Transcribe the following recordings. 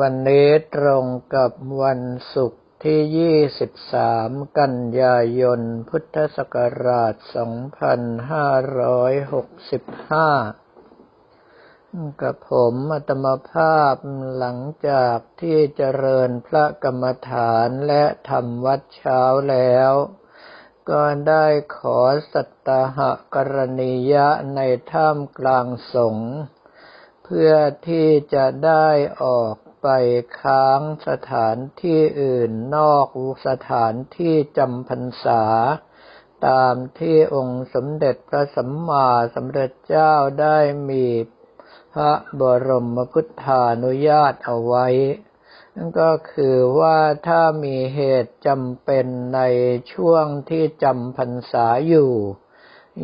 วันนี้ตรงกับวันศุกร์ที่ 23 กันยายน พุทธศักราช 2565 กับผมอัตมภาพหลังจากที่เจริญพระกรรมฐานและทำวัดเช้าแล้ว ก็ได้ขอสัตตหกรณียะในท่ามกลางสงฆ์ เพื่อที่จะได้ออกไปค้างสถานที่อื่นนอกสถานที่จำพรรษา ตามที่องค์สมเด็จพระสัมมาสัมพุทธเจ้าได้มีพระบรมพุทธานุญาตเอาไว้ นั่นก็คือว่าถ้ามีเหตุจำเป็นในช่วงที่จำพรรษาอยู่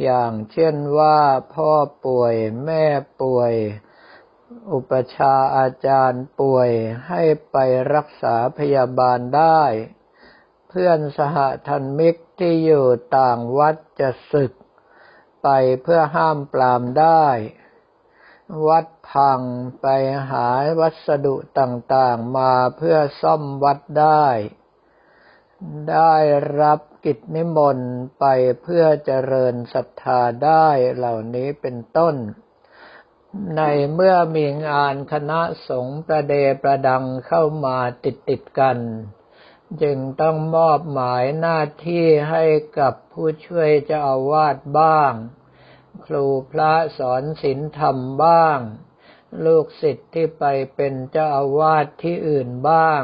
อย่างเช่นว่าพ่อป่วยแม่ป่วย อุปชาอาจารย์ป่วยให้ไปรักษาพยาบาลได้ เพื่อนสหธรรมิกที่อยู่ต่างวัดจะศึก ไปเพื่อห้ามปรามได้ วัดพังไปหาวัสดุต่างๆมาเพื่อซ่อมวัดได้ ได้รับกิจนิมนต์ไปเพื่อเจริญศรัทธาได้เหล่านี้เป็นต้น ในเมื่อมีงานคณะสงฆ์ประเดประดังเข้ามาติดติดกัน จึงต้องมอบหมายหน้าที่ให้กับผู้ช่วยเจ้าอาวาสบ้าง ครูพระสอนศีลธรรมบ้าง ลูกศิษย์ที่ไปเป็นเจ้าอาวาสที่อื่นบ้าง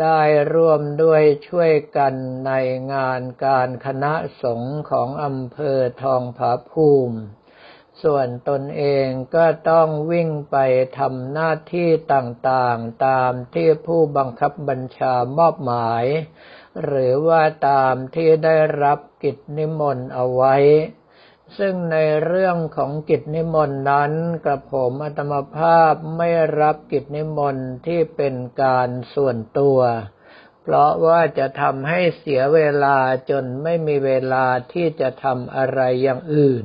ได้ร่วมด้วยช่วยกันในงานการคณะสงฆ์ของอำเภอทองผาภูมิ ส่วนตนเองก็ต้องวิ่งไปทำหน้าที่ต่างๆ ตามที่ผู้บังคับบัญชามอบหมาย หรือว่าตามที่ได้รับกิจนิมนต์เอาไว้ ซึ่งในเรื่องของกิจนิมนต์นั้นกระผมอัตมภาพไม่รับกิจนิมนต์ที่เป็นการส่วนตัว เพราะว่าจะทำให้เสียเวลาจนไม่มีเวลาที่จะทำอะไรอย่างอื่น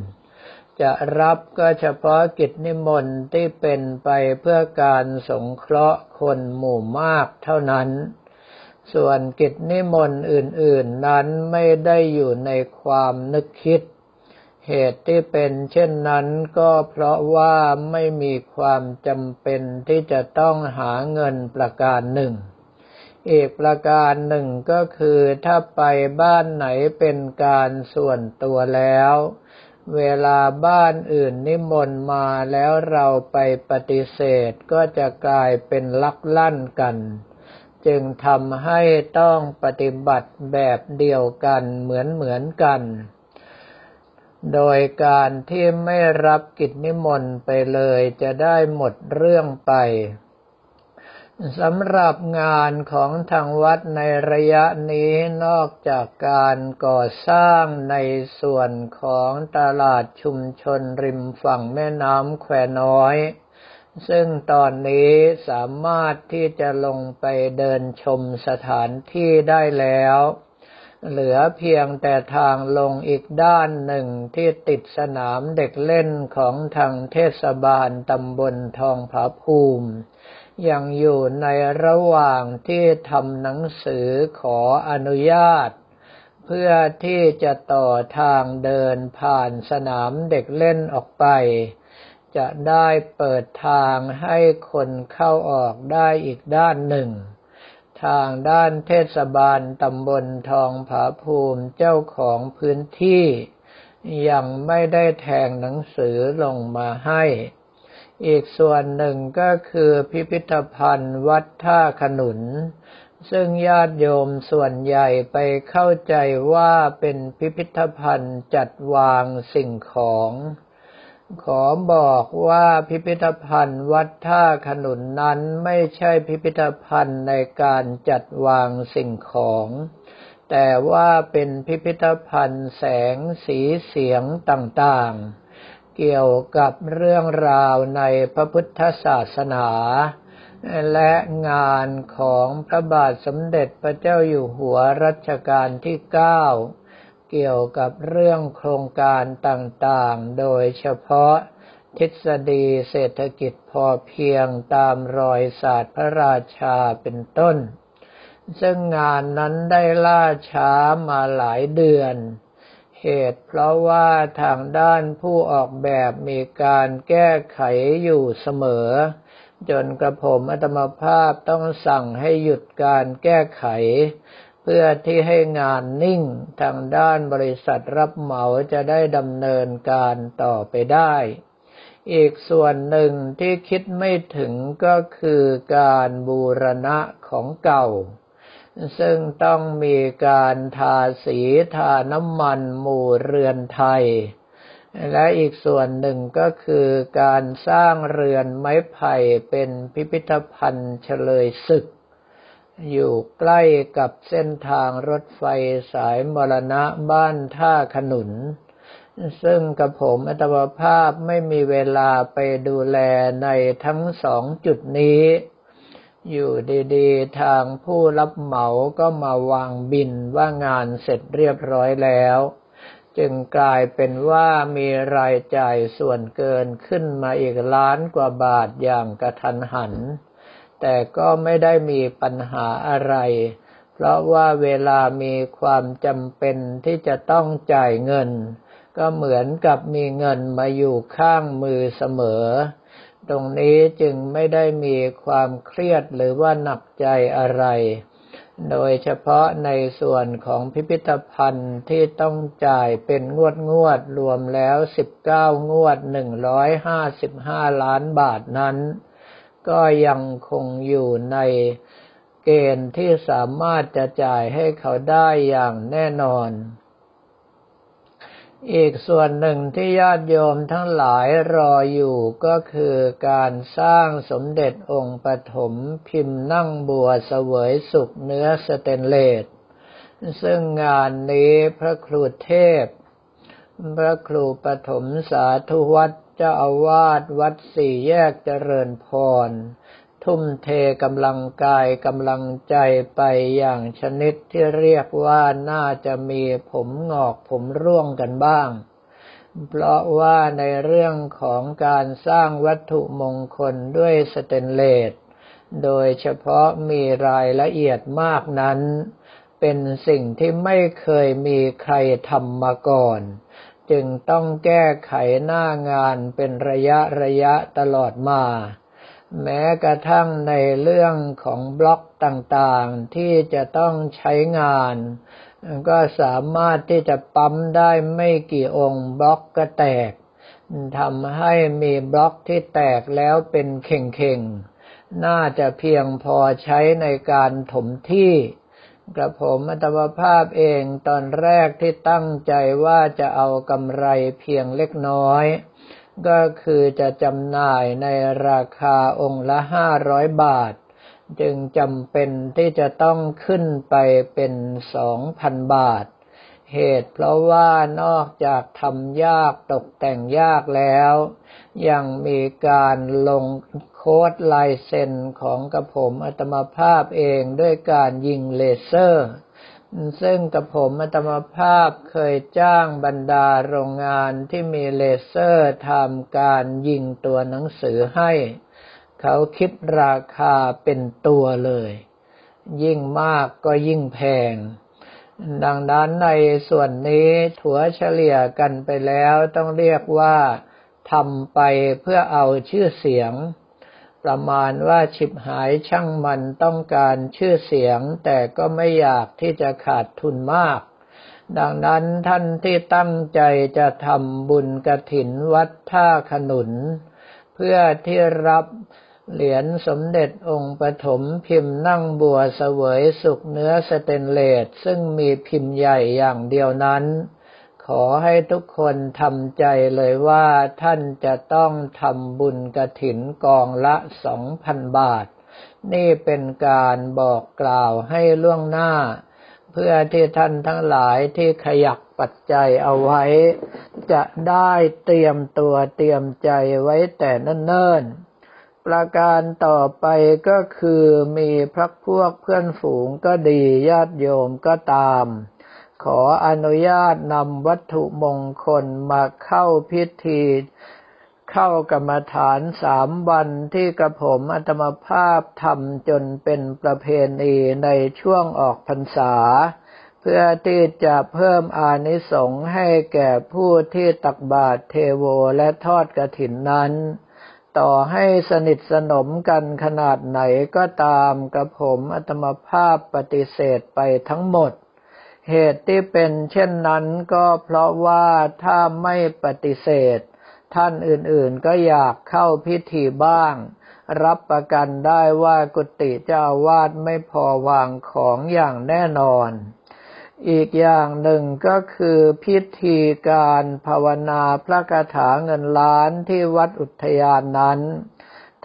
จะรับก็เฉพาะกิจนิมนต์ที่เป็นไปเพื่อการสงเคราะห์คนหมู่มากเท่านั้น ส่วนกิจนิมนต์อื่น ๆ นั้นไม่ได้อยู่ในความนึกคิด เหตุที่เป็นเช่นนั้นก็เพราะว่าไม่มีความจำเป็นที่จะต้องหาเงินประการหนึ่งอีกประการหนึ่งก็คือถ้าไปบ้านไหนเป็นการส่วนตัวแล้ว เวลาบ้านอื่นนิมนต์มาแล้วเราไปปฏิเสธก็จะกลายเป็นลักลั่นกัน จึงทำให้ต้องปฏิบัติแบบเดียวกันเหมือนเหมือนกัน โดยการที่ไม่รับกิจนิมนต์ไปเลยจะได้หมดเรื่องไป สำหรับงานของทางวัดในระยะนี้นอกจากการก่อสร้างในส่วนของตลาดชุมชนริมฝั่งแม่น้ำแควน้อย ซึ่งตอนนี้สามารถที่จะลงไปเดินชมสถานที่ได้แล้ว เหลือเพียงแต่ทางลงอีกด้านหนึ่งที่ติดสนามเด็กเล่นของทางเทศบาลตำบลทองผาภูมิ ยังอยู่ในระหว่างที่ทำหนังสือขออนุญาต เพื่อที่จะต่อทางเดินผ่านสนามเด็กเล่นออกไป จะได้เปิดทางให้คนเข้าออกได้อีกด้านหนึ่ง ทางด้านเทศบาลตำบลทองผาภูมิเจ้าของพื้นที่ ยังไม่ได้แทงหนังสือลงมาให้ อีกส่วนหนึ่งก็คือพิพิธภัณฑ์วัดท่าขนุน ซึ่งญาติโยมส่วนใหญ่ไปเข้าใจว่าเป็นพิพิธภัณฑ์จัดวางสิ่งของ ขอบอกว่าพิพิธภัณฑ์วัดท่าขนุนนั้นไม่ใช่พิพิธภัณฑ์ในการจัดวางสิ่งของแต่ว่าเป็นพิพิธภัณฑ์แสงสีเสียงต่างๆ เกี่ยวกับเรื่องราวในพระพุทธศาสนา และงานของพระบาทสมเด็จพระเจ้าอยู่หัวรัชกาลที่เก้าเกี่ยวกับเรื่องโครงการต่างๆ โดยเฉพาะทฤษฎีเศรษฐกิจพอเพียงตามรอยศาสตร์พระราชาเป็นต้น ซึ่งงานนั้นได้ล่าช้ามาหลายเดือน เหตุเพราะว่าทางด้านผู้ออกแบบมีการแก้ไขอยู่เสมอ จนกระผมอัตมภาพต้องสั่งให้หยุดการแก้ไข เพื่อที่ให้งานนิ่งทางด้านบริษัทรับเหมาจะได้ดำเนินการต่อไปได้ อีกส่วนหนึ่งที่คิดไม่ถึงก็คือการบูรณะของเก่า ซึ่งต้องมีการทาสีทาน้ำมันหมู่เรือนไทย และอีกส่วนหนึ่งก็คือการสร้างเรือนไม้ไผ่เป็นพิพิธภัณฑ์เฉลยศึก อยู่ใกล้กับเส้นทางรถไฟสายมรณะบ้านท่าขนุน ซึ่งกับผมอัตวภาพไม่มีเวลาไปดูแลในทั้งสองจุดนี้ อยู่ดีๆ ทางผู้รับเหมาก็มาวางบินว่างานเสร็จเรียบร้อยแล้ว จึงกลายเป็นว่ามีรายจ่ายส่วนเกินขึ้นมาอีกล้านกว่าบาทอย่างกระทันหัน แต่ก็ไม่ได้มีปัญหาอะไร เพราะว่าเวลามีความจำเป็นที่จะต้องจ่ายเงิน ก็เหมือนกับมีเงินมาอยู่ข้างมือเสมอ ตรงนี้จึงไม่ได้มีความเครียดหรือว่าหนักใจอะไร โดยเฉพาะในส่วนของพิพิธภัณฑ์ที่ต้องจ่ายเป็นงวดงวดรวมแล้ว 19 งวด 155 ล้านบาทนั้น ก็ยังคงอยู่ในเกณฑ์ที่สามารถจะจ่ายให้เขาได้อย่างแน่นอน อีกส่วนหนึ่งที่ญาติโยมทั้งหลายรออยู่ก็คือการสร้างสมเด็จองค์ปฐมพิมพ์นั่งบัวเสวยสุขเนื้อสเตนเลส ซึ่งงานนี้พระครูเทพ พระครูปฐมสาธุวัดเจ้าอาวาสวัดสี่แยกเจริญพร ทุ่มเทกำลังกายกำลังใจไปอย่างชนิดที่เรียกว่าน่าจะมีผมงอกผมร่วงกันบ้าง เพราะว่าในเรื่องของการสร้างวัตถุมงคลด้วยสเตนเลส โดยเฉพาะมีรายละเอียดมากนั้น เป็นสิ่งที่ไม่เคยมีใครทำมาก่อน จึงต้องแก้ไขหน้างานเป็นระยะระยะตลอดมา แม้กระทั่งในเรื่องของบล็อกต่างๆ ที่จะต้องใช้งาน ก็สามารถที่จะปั๊มได้ไม่กี่องค์บล็อกก็แตกทำให้มีบล็อกที่แตกแล้วเป็นเข่งๆ น่าจะเพียงพอใช้ในการถมที่กระผมอัตมภาพเองตอนแรกที่ตั้งใจว่าจะเอากำไรเพียงเล็กน้อย ก็คือจะจำหน่ายในราคาองค์ละห้าร้อยบาท จึงจำเป็นที่จะต้องขึ้นไปเป็นสองพันบาท เหตุเพราะว่านอกจากทำยากตกแต่งยากแล้ว ยังมีการลงโค้ดลายเซ็นของกระผมอัตมภาพเองด้วยการยิงเลเซอร์ ซึ่งกับผมอัตมภาพเคยจ้างบรรดาโรงงานที่มีเลเซอร์ทำการยิงตัวหนังสือให้ เขาคิดราคาเป็นตัวเลย ยิ่งมากก็ยิ่งแพง ดังนั้นในส่วนนี้ถัวเฉลี่ยกันไปแล้วต้องเรียกว่าทำไปเพื่อเอาชื่อเสียง ประมาณว่าฉิบหายช่างมันต้องการชื่อเสียง แต่ก็ไม่อยากที่จะขาดทุนมาก ดังนั้นท่านที่ตั้งใจจะทำบุญกระถินวัดท่าขนุน เพื่อที่รับเหรียญสมเด็จองค์ปฐมพิมพ์นั่งบัวเสวยสุกเนื้อสเตนเลสซึ่งมีพิมพ์ใหญ่อย่างเดียวนั้น อให้ทุกคนทำใจเลยว่าท่านจะต้องทำบุญกระถินกองละสองพันบาท นี่เป็นการบอกกล่าวให้ล่วงหน้า เพื่อที่ท่านทั้งหลายที่ขยักปัจจัยเอาไว้ จะได้เตรียมตัวเตรียมใจไว้แต่เนิ่นๆประการต่อไปก็คือมีพระพวกเพื่อนฝูงก็ดีญาติโยมก็ตาม ขออนุญาตนำวัตถุมงคลมาเข้าพิธีเข้ากรรมฐานสามวันที่กระผมอัตมภาพทำจนเป็นประเพณีในช่วงออกพรรษา เพื่อที่จะเพิ่มอานิสงส์ให้แก่ผู้ที่ตักบาตรเทโวและทอดกระถินนั้น ต่อให้สนิทสนมกันขนาดไหนก็ตามกระผมอัตมภาพปฏิเสธไปทั้งหมด เหตุที่เป็นเช่นนั้นก็เพราะว่าถ้าไม่ปฏิเสธ ท่านอื่นๆก็อยากเข้าพิธีบ้าง รับประกันได้ว่ากุฏิเจ้าวาดไม่พอวางของอย่างแน่นอน อีกอย่างหนึ่งก็คือพิธีการภาวนาพระคาถาเงินล้านที่วัดอุทยานนั้น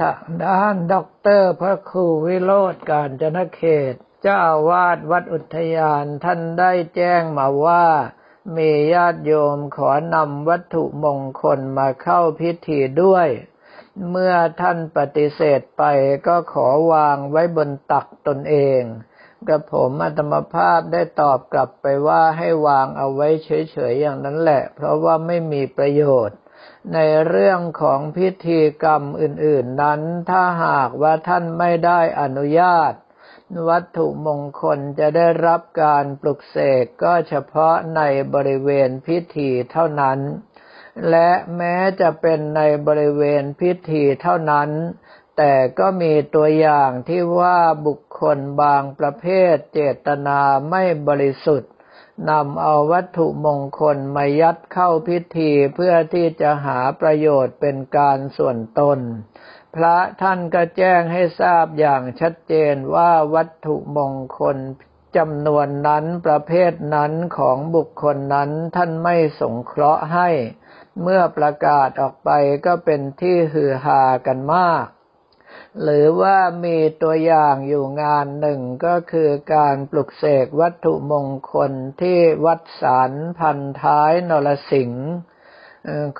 ทางด้านด็อกเตอร์พระครูวิโรธการจนเขต จ้าวาดวัดอุทยานท่านได้แจ้งมาว่า มีญาติโยมขอนำวัตถุมงคลมาเข้าพิธีด้วย เมื่อท่านปฏิเสธไปก็ขอวางไว้บนตักตนเองกระผมอัตมภาพได้ตอบกลับไปว่าให้วางเอาไว้เฉยๆอย่างนั้นแหละ เพราะว่าไม่มีประโยชน์ ในเรื่องของพิธีกรรมอื่น ๆนั้น ถ้าหากว่าท่านไม่ได้อนุญาต วัตถุมงคลจะได้รับการปลุกเสกก็เฉพาะในบริเวณพิธีเท่านั้น และแม้จะเป็นในบริเวณพิธีเท่านั้น แต่ก็มีตัวอย่างที่ว่าบุคคลบางประเภทเจตนาไม่บริสุทธิ์นำเอาวัตถุมงคลมายัดเข้าพิธีเพื่อที่จะหาประโยชน์เป็นการส่วนตน พระท่านก็แจ้งให้ทราบอย่างชัดเจนว่าวัตถุมงคลจำนวนนั้นประเภทนั้นของบุคคลนั้นท่านไม่สงเคราะห์ให้ เมื่อประกาศออกไปก็เป็นที่ฮือฮากันมาก หรือว่ามีตัวอย่างอยู่งานหนึ่งก็คือการปลุกเสกวัตถุมงคลที่วัดสารพันท้ายนรสิงห์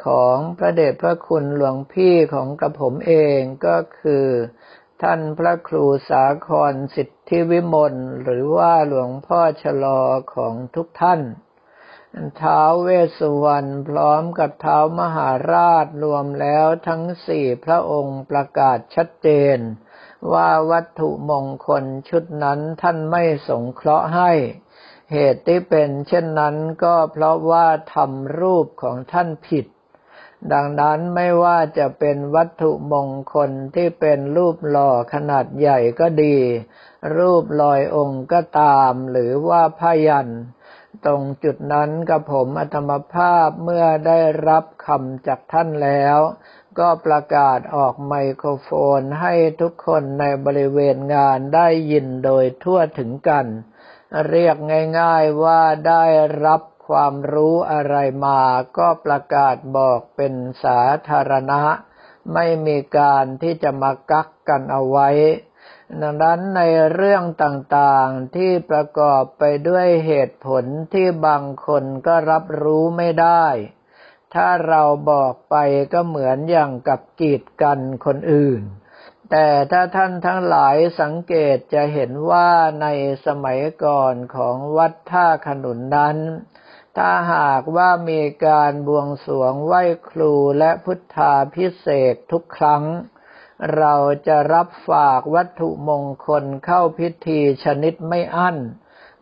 ของพระเดชพระคุณหลวงพี่ของกระผมเองก็คือ ท่านพระครูสาครสิทธิวิมลหรือว่าหลวงพ่อชะลอของทุกท่านท้าวเวสสุวรรณพร้อมกับท้าวมหาราชรวมแล้วทั้งสี่พระองค์ประกาศชัดเจน ว่าวัตถุมงคลชุดนั้นท่านไม่สงเคราะห์ให้ เหตุที่เป็นเช่นนั้นก็เพราะว่าทำรูปของท่านผิด ดังนั้นไม่ว่าจะเป็นวัตถุมงคลที่เป็นรูปหล่อขนาดใหญ่ก็ดี รูปลอยองค์ก็ตาม หรือว่าพยัน ตรงจุดนั้นกับผมอัตมภาพเมื่อได้รับคำจากท่านแล้ว ก็ประกาศออกไมโครโฟนให้ทุกคนในบริเวณงานได้ยินโดยทั่วถึงกัน เรียกง่ายๆว่าได้รับความรู้อะไรมาก็ประกาศบอกเป็นสาธารณะ ไม่มีการที่จะมากักกันเอาไว้ ดังนั้นในเรื่องต่างๆที่ประกอบไปด้วยเหตุผลที่บางคนก็รับรู้ไม่ได้ ถ้าเราบอกไปก็เหมือนอย่างกับกีดกันคนอื่น แต่ถ้าท่านทั้งหลายสังเกตจะเห็นว่าในสมัยก่อนของวัดท่าขนุนนั้น ถ้าหากว่ามีการบวงสรวงไหว้ครูและพุทธาพิเศษทุกครั้ง เราจะรับฝากวัตถุมงคลเข้าพิธีชนิดไม่อั้น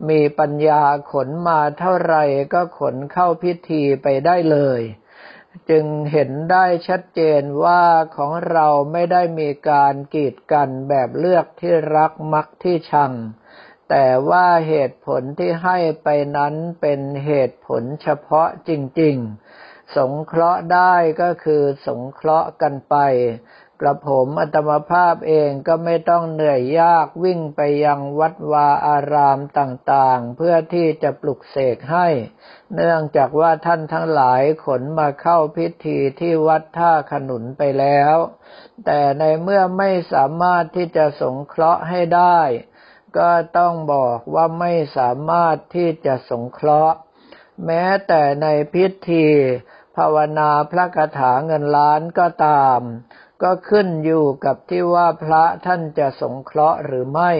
มีปัญญาขนมาเท่าไรก็ขนเข้าพิธีไปได้เลย จึงเห็นได้ชัดเจนว่าของเราไม่ได้มีการกีดกันแบบเลือกที่รักมักที่ชัง แต่ว่าเหตุผลที่ให้ไปนั้นเป็นเหตุผลเฉพาะจริง ๆ สงเคราะห์ได้ก็คือสงเคราะห์กันไป กระผมอัตมภาพเองก็ไม่ต้องเหนื่อยยากวิ่งไปยังวัดวาอารามต่างๆ เพื่อที่จะปลุกเสกให้ เนื่องจากว่าท่านทั้งหลายขนมาเข้าพิธีที่วัดท่าขนุนไปแล้ว แต่ในเมื่อไม่สามารถที่จะสงเคราะห์ให้ได้ ก็ต้องบอกว่าไม่สามารถที่จะสงเคราะห์ แม้แต่ในพิธี ภาวนาพระคาถาเงินล้านก็ตาม ก็ขึ้นอยู่กับที่ว่าพระท่านจะสงเคราะห์หรือไม่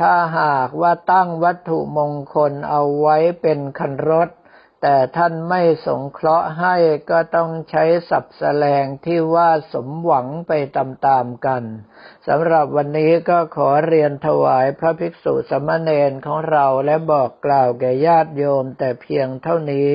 ถ้าหากว่าตั้งวัตถุมงคลเอาไว้เป็นคันรถ แต่ท่านไม่สงเคราะห์ให้ก็ต้องใช้สับแสลงที่ว่าสมหวังไปตามๆกันสำหรับวันนี้ก็ขอเรียนถวายพระภิกษุสมณเณรของเราและบอกกล่าวแก่ญาติโยมแต่เพียงเท่านี้